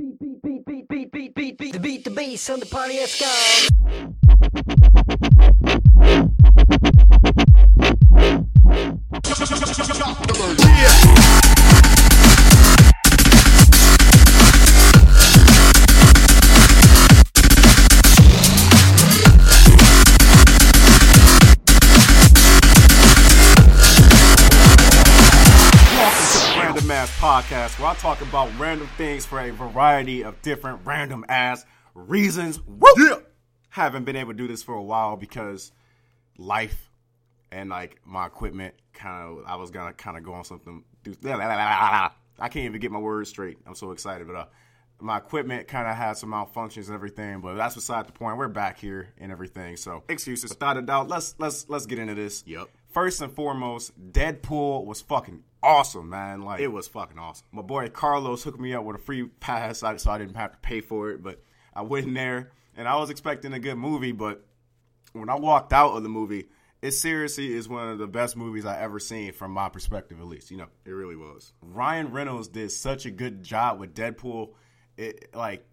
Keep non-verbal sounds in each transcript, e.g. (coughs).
Beat, beat, beat, beat, beat, beat, beat, beat, the beat, the bass on the Pontiac Scout. Welcome Podcast, where I talk about random things for a variety of different random ass reasons. Woo! Yeah. Haven't been able to do this for a while because life and like my equipment kind of, I was gonna kind of go on something. I can't even get my words straight. I'm so excited, but uh, my equipment kind of had some malfunctions and everything. But that's beside the point. We're back here and everything. So excuses. Without a doubt, let's let's let's get into this. Yep. First and foremost, Deadpool was fucking awesome, man. Like It was fucking awesome. my boy Carlos hooked me up with a free pass, so I didn't have to pay for it. But I went in there, and I was expecting a good movie. But when I walked out of the movie, it seriously is one of the best movies I ever seen, from my perspective, at least. You know, It really was. Ryan Reynolds did such a good job with Deadpool. It like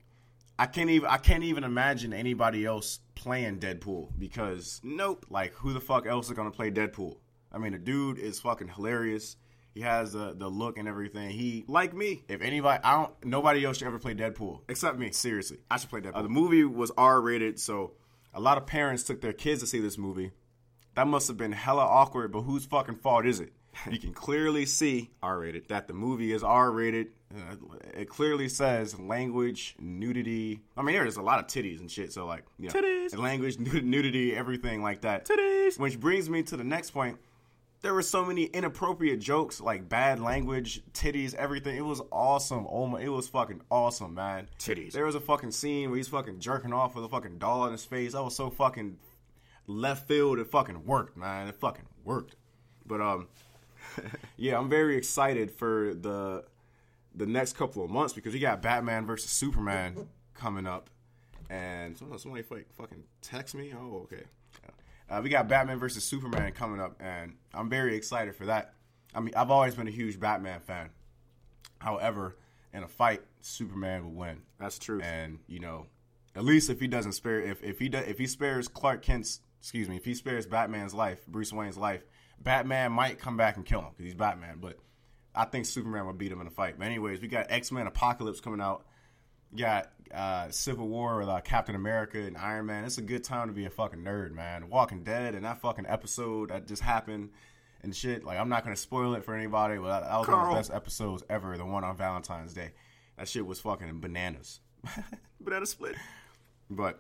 I can't even I can't even imagine anybody else playing Deadpool because nope, like who the fuck else is gonna play Deadpool? I mean, the dude is fucking hilarious. He has the the look and everything. He like me. If anybody, I don't. Nobody else should ever play Deadpool except me. Seriously, I should play Deadpool. Uh, the movie was R rated, so a lot of parents took their kids to see this movie. That must have been hella awkward, but whose fucking fault is it? (laughs) You can clearly see R rated. that the movie is R rated. Uh, it clearly says language, nudity. I mean, there's a lot of titties and shit. So like, you know, Titties. language, (laughs) nudity, everything like that. Titties. Which brings me to the next point. There were so many inappropriate jokes, like bad language, titties, everything. It was awesome. Oh my, it was fucking awesome, man. Titties. There was a fucking scene where he's fucking jerking off with a fucking doll in his face. I was so fucking left field. It fucking worked, man. It fucking worked. But um, (laughs) yeah, I'm very excited for the the next couple of months because we got Batman versus Superman coming up, and somebody, somebody fuck- fucking text me. Oh, okay. Uh, we got Batman versus Superman coming up, and I'm very excited for that. I mean, I've always been a huge Batman fan. However, in a fight, Superman will win. That's true. And you know, at least if he doesn't spare, if if he does, if he spares Clark Kent's, excuse me, if he spares Batman's life, Bruce Wayne's life, Batman might come back and kill him because he's Batman. But I think Superman will beat him in a fight. But anyways, we got X Men Apocalypse coming out. Got uh, Civil War with uh, Captain America and Iron Man. It's a good time to be a fucking nerd, man. Walking Dead and that fucking episode that just happened and shit. Like I'm not gonna spoil it for anybody, but that, was one of the best episodes ever. The one on Valentine's Day. That shit was fucking bananas. (laughs) Banana split. But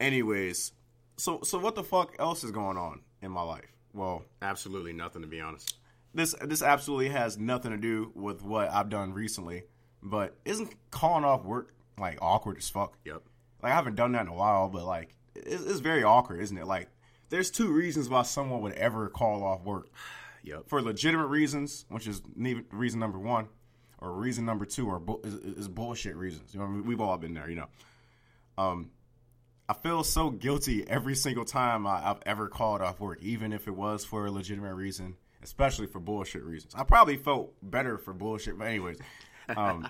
anyways, so so what the fuck else is going on in my life? Well, Absolutely nothing, to be honest. this this absolutely has nothing to do with what I've done recently. But isn't calling off work like awkward as fuck? Yep. Like I haven't done that in a while, but like it's, it's very awkward, isn't it? Like there's two reasons why someone would ever call off work (sighs) Yep. for legitimate reasons, which is reason number one, or reason number two, or bu- is, is bullshit reasons. You know, we've all been there. You know, um, I feel so guilty every single time I, I've ever called off work, even if it was for a legitimate reason, especially for bullshit reasons. I probably felt better for bullshit, but anyways, um,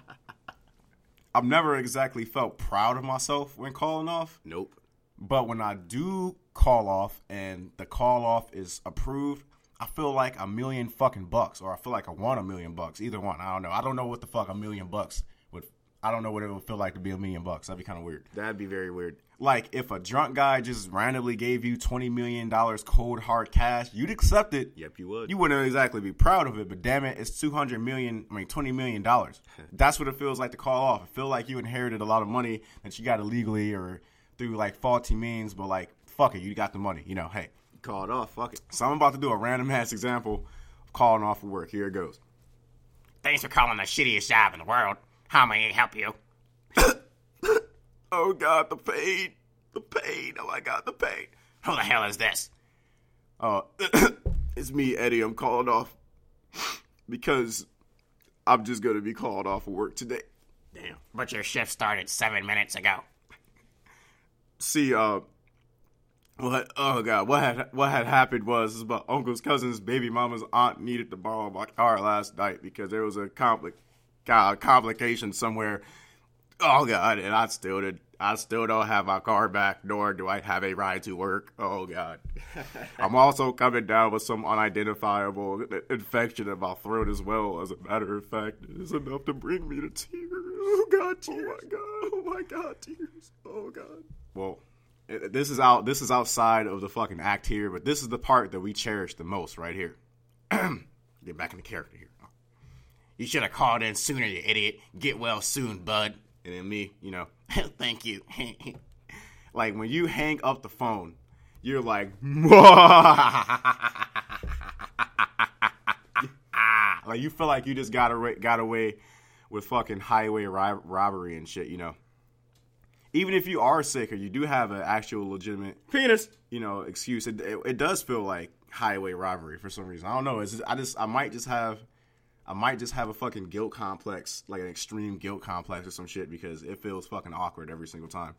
I've never exactly felt proud of myself when calling off. Nope. But when I do call off and the call off is approved, I feel like a million fucking bucks, or I feel like I won a million bucks. Either one. I don't know. I don't know what the fuck a million bucks. I don't know what it would feel like to be a million bucks. That'd be kind of weird. That'd be very weird. Like if a drunk guy just randomly gave you twenty million dollars cold hard cash, you'd accept it. Yep, you would. You wouldn't exactly be proud of it, but damn it, it's two hundred million. I mean, twenty million dollars. (laughs) That's what it feels like to call off. It feel like you inherited a lot of money that you got illegally or through like faulty means, but like fuck it, you got the money. You know, hey. Called off. Fuck it. So I'm about to do a random ass example of calling off for work. Here it goes. Thanks for calling the shittiest job in the world. How may I help you? (coughs) Oh God, the pain, the pain. Oh my God, the pain. Who the hell is this? Uh, (coughs) it's me, Eddie. I'm calling off (coughs) because I'm just gonna be called off of work today. Damn. But your shift started seven minutes ago. see uh what oh god what had what had happened was my uncle's cousin's baby mama's aunt needed to borrow my car last night because there was a compli- uh, complication somewhere Oh god, and I still did. I still don't have my car back, nor do I have a ride to work. Oh god. (laughs) I'm also coming down with some unidentifiable infection in my throat as well. As a matter of fact, it is enough to bring me to tears. Oh god, tears. Oh my god. Oh my god, tears. Oh god. Well, this is out. This is outside of the fucking act here, but this is the part that we cherish the most right here. (clears throat) Get back into character here. You should have called in sooner, you idiot. Get well soon, bud. And then me, you know, (laughs) Thank you. (laughs) like when you hang up the phone, you're like, (laughs) like you feel like you just got away, got away with fucking highway ri- robbery and shit, you know. Even if you are sick or you do have an actual legitimate Penis. you know excuse, it, it, it does feel like highway robbery for some reason. I don't know. It's just, I just I might just have I might just have a fucking guilt complex, like an extreme guilt complex or some shit because it feels fucking awkward every single time.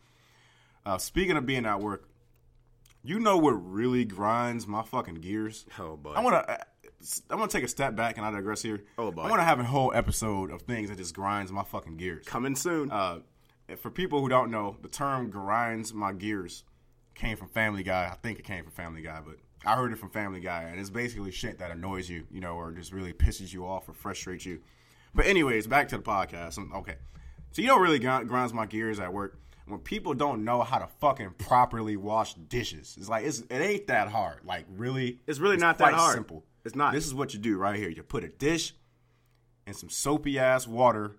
Uh, speaking of being at work, you know what really grinds my fucking gears? Oh, boy. I want to. I'm gonna take a step back and I digress here. Oh, boy. I want to have a whole episode of things that just grinds my fucking gears. Coming soon. Uh, for people who don't know, the term grinds my gears came from Family Guy. I think it came from Family Guy, but I heard it from Family Guy, and it's basically shit that annoys you, you know, or just really pisses you off or frustrates you. But anyways, back to the podcast. Okay, so you know, what really grinds my gears at work when people don't know how to fucking properly wash dishes. It's like it's, it ain't that hard. Like really, It's really not that hard. Simple. It's not. This is what you do right here. You put a dish in some soapy ass water.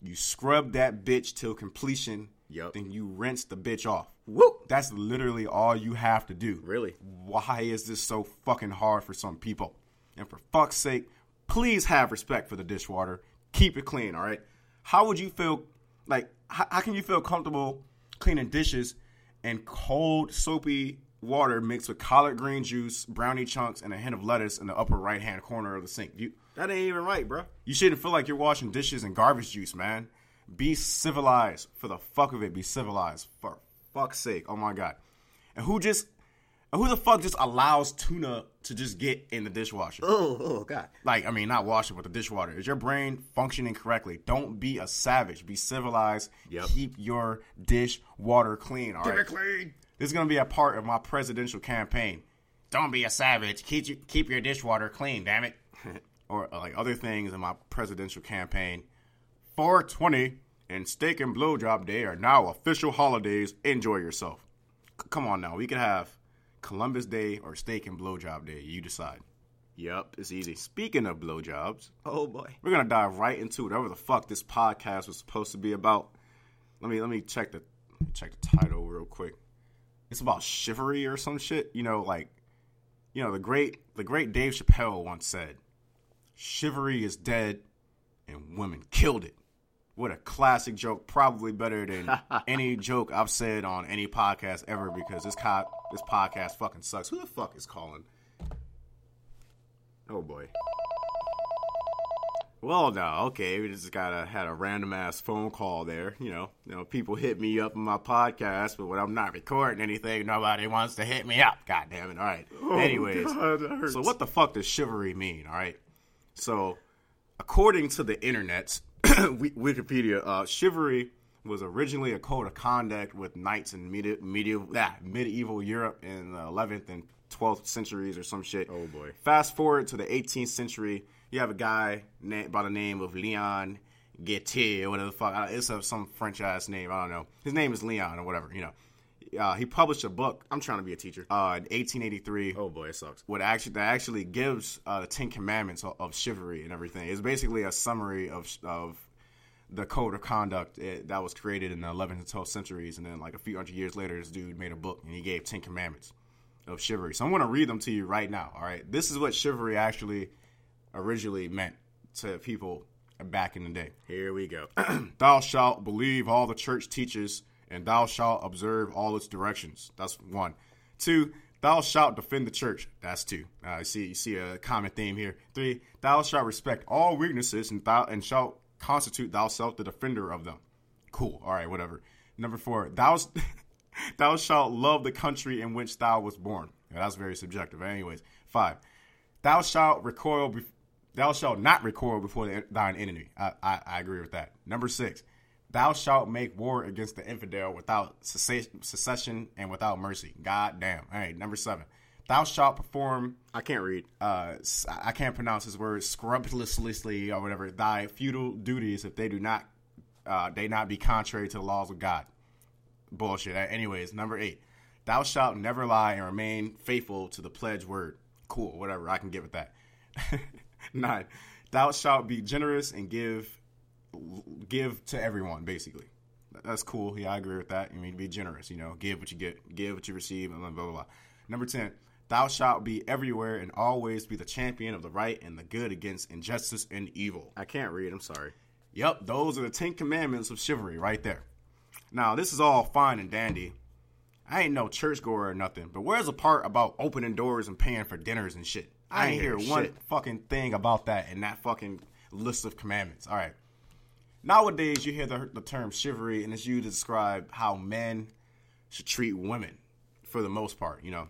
You scrub that bitch till completion. Yup. Then you rinse the bitch off. Woo. That's literally all you have to do. Really? Why is this so fucking hard for some people? And for fuck's sake, please have respect for the dishwater. Keep it clean, all right? How would you feel like how, how can you feel comfortable cleaning dishes and cold soapy water mixed with collard green juice, brownie chunks, and a hint of lettuce in the upper right hand corner of the sink? You That ain't even right, bro. you shouldn't feel like you're washing dishes and garbage juice, man. Be civilized. For the fuck of it, be civilized. For fuck's sake. Oh my god. And who just and who the fuck just allows tuna to just get in the dishwasher? Oh, oh god. Like, I mean, not wash it with the dishwater. Is your brain functioning correctly? Don't be a savage. Be civilized. Yep. Keep your dish water clean. All right. clean. This is gonna be a part of my presidential campaign. Don't be a savage. Keep, you, keep your dishwater clean, damn it. (laughs) or like other things in my presidential campaign. 420 and Steak and Blowjob Day are now official holidays. Enjoy yourself. C- come on now, we could have Columbus Day or Steak and Blowjob Day. You decide. Yup, it's easy. Speaking of blowjobs, Oh boy. we're gonna dive right into whatever the fuck this podcast was supposed to be about. Let me let me check the check the title real quick. It's about chivalry or some shit. You know, like you know the great the great Dave Chappelle once said, "Chivalry is dead, and women killed it." What a classic joke! Probably better than (laughs) any joke I've said on any podcast ever because this co- this podcast fucking sucks. Who the fuck is calling? Oh boy. Well, no, okay, we just got a had a random ass phone call there. You know, you know, people hit me up in my podcast, but when I'm not recording anything, nobody wants to hit me up. God damn it! All right. Oh, Anyways, God, so what the fuck does chivalry mean? All right. So, according to the internet, (coughs) Wikipedia, uh, chivalry was originally a code of conduct with knights in medi- medieval ah, medieval Europe in the 11th and 12th centuries or some shit. Oh, boy. Fast forward to the 18th century, you have a guy na- by the name of Leon Gautier or whatever the fuck. It's a, some French ass name. I don't know. His name is Leon or whatever. You know. Uh, he published a book. I'm trying to be a teacher. Uh, in 1883 Oh boy, it sucks. what actually that actually gives uh, the Ten Commandments of, of chivalry and everything. It's basically a summary of of the code of conduct eh, that was created in the 11th and 12th centuries, and then like a few hundred years later, this dude made a book and he gave Ten Commandments of chivalry. So I'm going to read them to you right now. All right, this is what chivalry actually originally meant to people back in the day. Here we go. (clears throat) Thou shalt believe all the church teaches, and thou shalt observe all its directions. That's one. Two, thou shalt defend the church. That's two. Uh, you see, you see a common theme here. Three, thou shalt respect all weaknesses, and thou and shalt constitute thyself the defender of them. Cool. All right, whatever. Number four, thou (laughs) thou shalt love the country in which thou was born. Yeah, that's very subjective. Anyways, five, thou shalt recoil. Bef- thou shalt not recoil before the, thine enemy. I, I, I agree with that. Number six, Thou shalt make war against the infidel without secession and without mercy. God damn. All right, number seven. Thou shalt perform I can't read. uh, I can't pronounce his word scrupulously or whatever thy feudal duties if they do not uh, they not be contrary to the laws of God. Bullshit. Anyways, number eight, thou shalt never lie and remain faithful to the pledge word. Cool, whatever. I can get with that. (laughs) Nine, thou shalt be generous and give give to everyone. Basically, that's cool. Yeah, I agree with that. I mean, be generous. You know, give what you get, give what you receive, and blah blah blah. Number ten, thou shalt be everywhere and always be the champion of the right and the good against injustice and evil. I can't read. I'm sorry. Yep, those are the Ten Commandments of chivalry right there. Now, this is all fine and dandy. I ain't no churchgoer or nothing, but where's the part about opening doors and paying for dinners and shit? I, ain't hear one shit. fucking thing about that in that fucking list of commandments. All right. Nowadays, you hear the, the term chivalry, and it's used to describe how men should treat women for the most part, you know.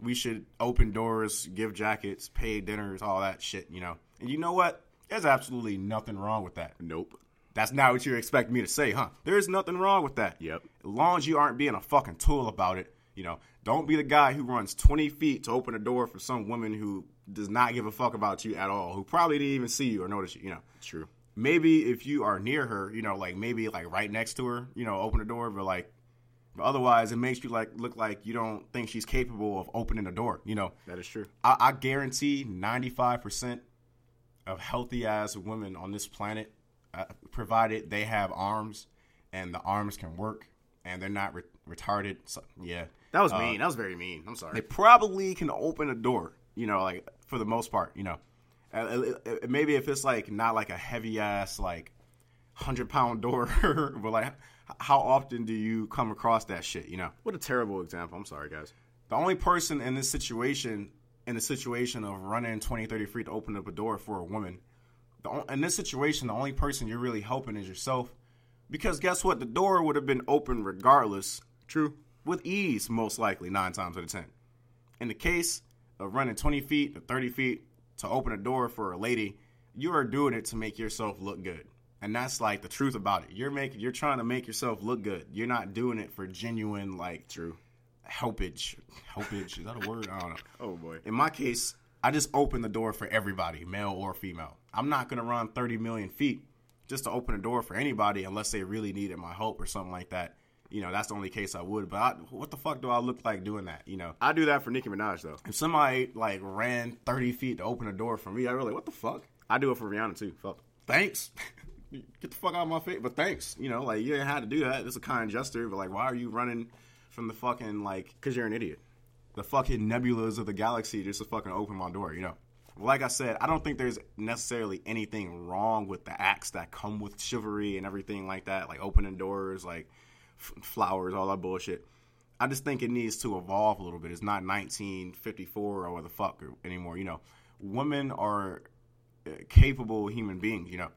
We should open doors, give jackets, pay dinners, all that shit, you know. And you know what? There's absolutely nothing wrong with that. Nope. That's not what you expect me to say, huh? There's nothing wrong with that. Yep. As long as you aren't being a fucking tool about it, you know, don't be the guy who runs 20 feet to open a door for some woman who does not give a fuck about you at all, who probably didn't even see you or notice you, you know. True. Maybe if you are near her, you know, like maybe like right next to her, you know, open the door, but like, but otherwise it makes you like look like you don't think she's capable of opening the door, you know. That is true. I, I guarantee 95% of healthy ass women on this planet, uh, provided they have arms and the arms can work and they're not re- retarded. So, yeah. That was mean. That was very mean. I'm sorry. They probably can open a door, you know, like for the most part, you know. Maybe if it's like not like a heavy ass, like, 100 pound door, (laughs) but like, how often do you come across that shit, you know? What a terrible example. I'm sorry, guys. The only person in this situation, in the situation of running 20, 30 feet to open up a door for a woman, the, in this situation, the only person you're really helping is yourself. Because guess what? The door would have been open regardless. True. With ease, most likely, nine times out of ten. In the case of running 20 feet to 30 feet to open a door for a lady, you are doing it to make yourself look good. And that's like the truth about it. You're making you're trying to make yourself look good. You're not doing it for genuine like True. helpage. Helpage, is that a word? I don't know. (laughs) Oh boy. In my case, I just open the door for everybody, male or female. I'm not gonna run 30 million feet just to open a door for anybody unless they really needed my help or something like that. You know, that's the only case I would. But I, what the fuck do I look like doing that? You know, I do that for Nicki Minaj though. if somebody like ran 30 feet to open a door for me, I really, what the fuck? I do it for Rihanna too. Fuck. Thanks. (laughs) Get the fuck out of my face. But thanks. You know, like you didn't have to do that. It's a kind gesture. But like, why are you running from the fucking like Because you're an idiot. the fucking nebulas of the galaxy just to fucking open my door, you know. Like I said, I don't think there's necessarily anything wrong with the acts that come with chivalry and everything like that, like opening doors, like flowers, all that bullshit. I just think it needs to evolve a little bit. It's not 1954 or the fuck anymore, you know. Women are uh, capable human beings, you know.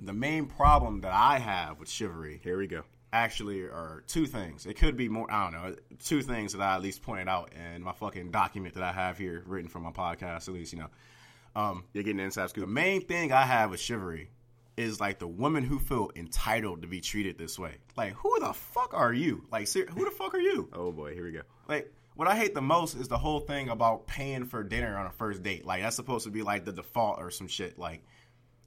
The main problem that I have with chivalry Here we go. actually are two things. It could be more. I don't know. Two things that I at least pointed out in my fucking document that I have here written for my podcast. At least you know. You're getting inside scoop. The main thing I have with chivalry is like the women who feel entitled to be treated this way. Like, who the fuck are you? Like, ser- who the fuck are you? Oh boy. Here we go. Like, what I hate the most is the whole thing about paying for dinner on a first date. Like, that's supposed to be like the default or some shit. Like,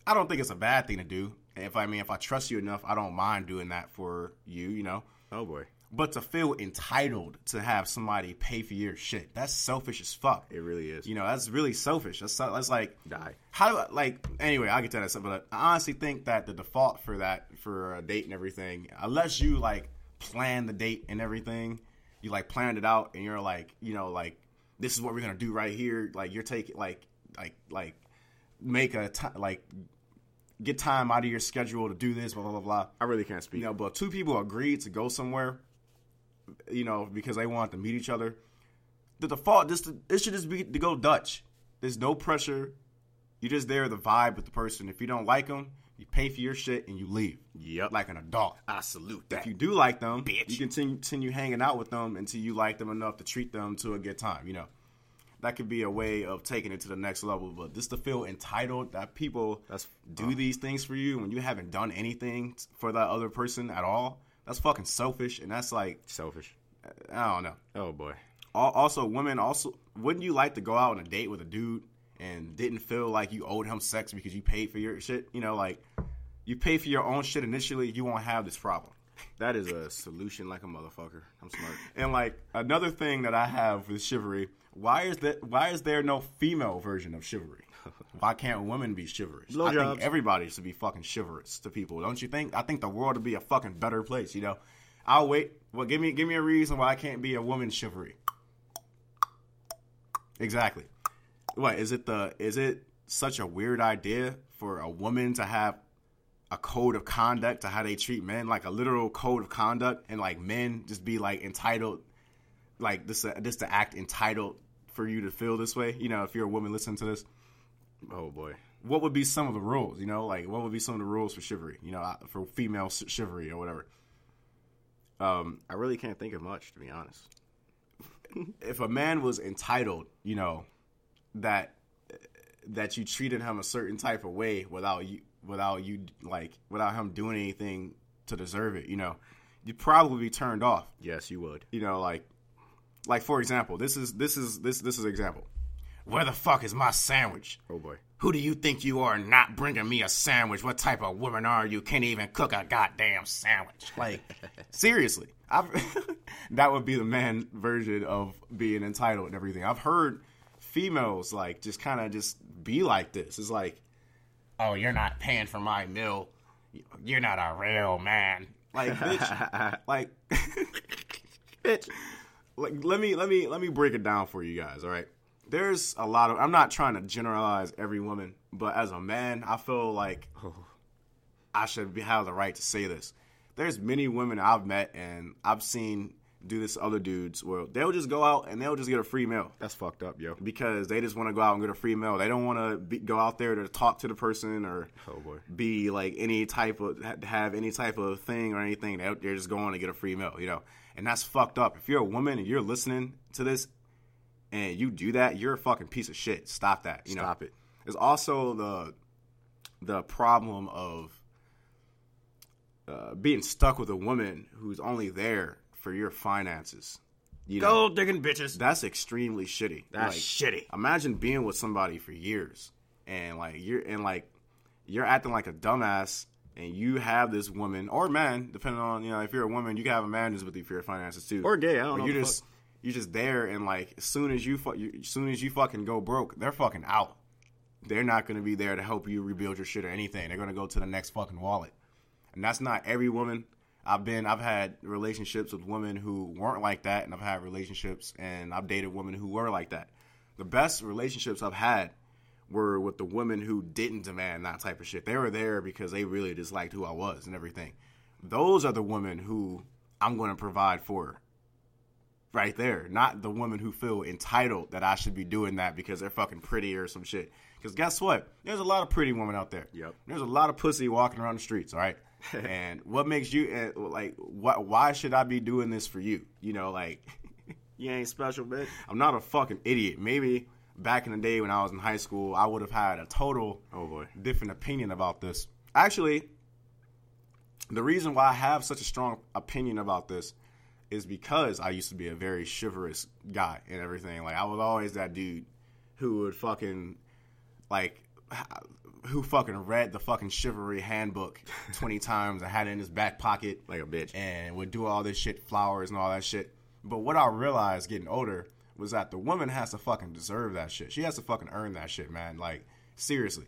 I don't think it's a bad thing to do. If I mean, if I trust you enough, I don't mind doing that for you. You know. Oh boy. But to feel entitled to have somebody pay for your shit, that's selfish as fuck. It really is. You know, that's really selfish. That's that's like Die. How do I like? Anyway, I'll get to that stuff. But I honestly think that the default for that for a date and everything, unless you like plan the date and everything, you like planned it out and you're like, you know, like this is what we're gonna do right here. Like you're taking like like like make a ti like get time out of your schedule to do this. Blah blah blah blah. I really can't speak. You know, but two people agreed to go somewhere, you know, because they want to meet each other. The default, this it should just be to go Dutch. There's no pressure. You're just there, the vibe with the person. If you don't like them, you pay for your shit and you leave. Yep. like an adult. I salute that. If you do like them, Bitch. you continue, continue hanging out with them until you like them enough to treat them to a good time. You know, that could be a way of taking it to the next level. But just to feel entitled that people That's- do these things for you when you haven't done anything for that other person at all, that's fucking selfish. And that's like, Selfish. I don't know. Oh boy. Also, women also wouldn't you like to go out on a date with a dude and didn't feel like you owed him sex because you paid for your shit? You know, like you pay for your own shit initially, you won't have this problem. That is a solution like a motherfucker. I'm smart. And like another thing that I have with chivalry, why is that? Why is there no female version of chivalry? (laughs) Why can't women be chivalrous? I Blowjobs. think everybody should be fucking chivalrous to people, don't you think? I think the world would be a fucking better place. You know, I'll wait. Well, give me give me a reason why I can't be a woman chivalry. Exactly. What is it? The is it such a weird idea for a woman to have a code of conduct to how they treat men, like a literal code of conduct, and like men just be like entitled, like this, uh, just to act entitled for you to feel this way. You know, if you're a woman listening to this, Oh boy. what would be some of the rules? You know, like what would be some of the rules for chivalry? You know, uh, for female ch- chivalry or whatever. Um, I really can't think of much to be honest. if a man was entitled, you know, that that you treated him a certain type of way without you without you like without him doing anything to deserve it, you know, you'd probably be turned off. Yes, you would. You know, like like for example, this is this is this this is example. Where the fuck is my sandwich? Oh boy. Who do you think you are not bringing me a sandwich? What type of woman are you? Can't even cook a goddamn sandwich. Like (laughs) seriously, (laughs) that would be the man version of being entitled and everything. I've heard females like just kind of just be like this. It's like Oh, you're not paying for my meal. You're not a real man. like bitch, (laughs) like bitch. Like let me let me let me break it down for you guys. All right, there's a lot of. I'm not trying to generalize every woman, but as a man, I feel like (laughs) I should be, have the right to say this. There's many women I've met and I've seen do this to other dudes where they'll just go out and they'll just get a free meal That's fucked up, yo. because they just want to go out and get a free meal. They don't want to go out there to talk to the person or Oh, be like any type of have any type of thing or anything. They're, they're just going to get a free meal, you know. And that's fucked up. If you're a woman and you're listening to this and you do that, you're a fucking piece of shit. Stop that. You Stop know? it. There's also the the problem of uh, being stuck with a woman who's only there for your finances. You know, Gold digging bitches. that's extremely shitty. That's Like, shitty. Imagine being with somebody for years and like you're and like you're acting like a dumbass and you have this woman or man, depending on you know if you're a woman, you can have a man who's with you for your finances too, Or gay, I don't But know the just you're just there and like as soon as you, fu- you as soon as you fucking go broke, they're fucking out. They're not gonna be there to help you rebuild your shit or anything. They're gonna go to the next fucking wallet, and that's not every woman. I've been I've had relationships with women who weren't like that, and I've had relationships and I've dated women who were like that. The best relationships I've had were with the women who didn't demand that type of shit. They were there because they really disliked who I was and everything. Those are the women who I'm going to provide for. Right there, not the women who feel entitled that I should be doing that because they're fucking pretty or some shit. Because guess what? There's a lot of pretty women out there. Yep. There's a lot of pussy walking around the streets. All right. (laughs) and what makes you uh, like? What? Why should I be doing this for you? You know, like (laughs) You ain't special, bitch. I'm not a fucking idiot. Maybe back in the day when I was in high school, I would have had a total Oh, boy. different opinion about this. Actually, the reason why I have such a strong opinion about this is because I used to be a very chivalrous guy and everything. Like I was always that dude who would fucking like who fucking read the fucking chivalry handbook (laughs) 20 times and had it in his back pocket Like a bitch. and would do all this shit, flowers and all that shit. But what I realized getting older was that the woman has to fucking deserve that shit. She has to fucking earn that shit, man. Like seriously,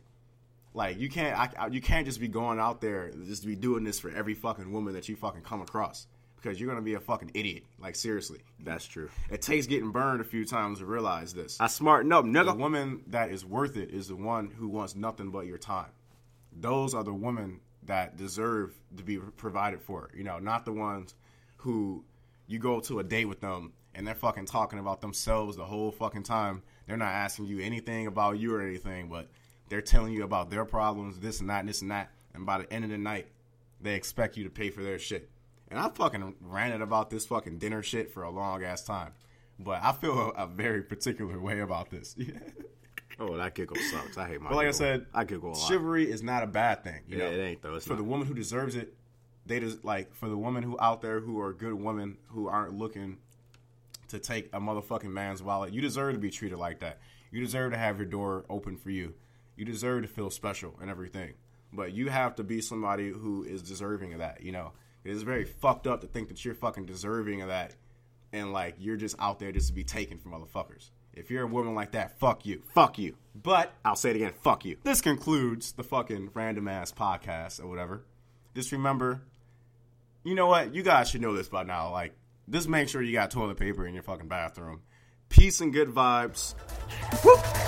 like you can't, I, I- you can't just be going out there just be doing this for every fucking woman that you fucking come across because you're gonna be a fucking idiot. Like seriously, That's true. it takes getting burned a few times to realize this. I smarten up, nigga. The woman that is worth it is the one who wants nothing but your time. Those are the women that deserve to be provided for. You know, not the ones who you go to a date with them and they're fucking talking about themselves the whole fucking time. They're not asking you anything about you or anything, but they're telling you about their problems, this and that, and this and that. And by the end of the night, they expect you to pay for their shit. And I fucking ranted about this fucking dinner shit for a long ass time. But I feel a, a very particular way about this. (laughs) Oh, that giggle sucks. I hate my. But like I said, I giggle a lot. chivalry is not a bad thing. You Yeah, know, it ain't, though. It's for the woman who deserves it, they just like for the women who out there who are good women who aren't looking to take a motherfucking man's wallet. You deserve to be treated like that. You deserve to have your door open for you. You deserve to feel special and everything. But you have to be somebody who is deserving of that. You know, it's very fucked up to think that you're fucking deserving of that, and like you're just out there just to be taken from motherfuckers. If you're a woman like that, fuck you. Fuck you. But I'll say it again. Fuck you. this concludes the fucking random ass podcast or whatever. Just remember, you know what? You guys should know this by now. Like, just make sure you got toilet paper in your fucking bathroom. Peace and good vibes. Whoop.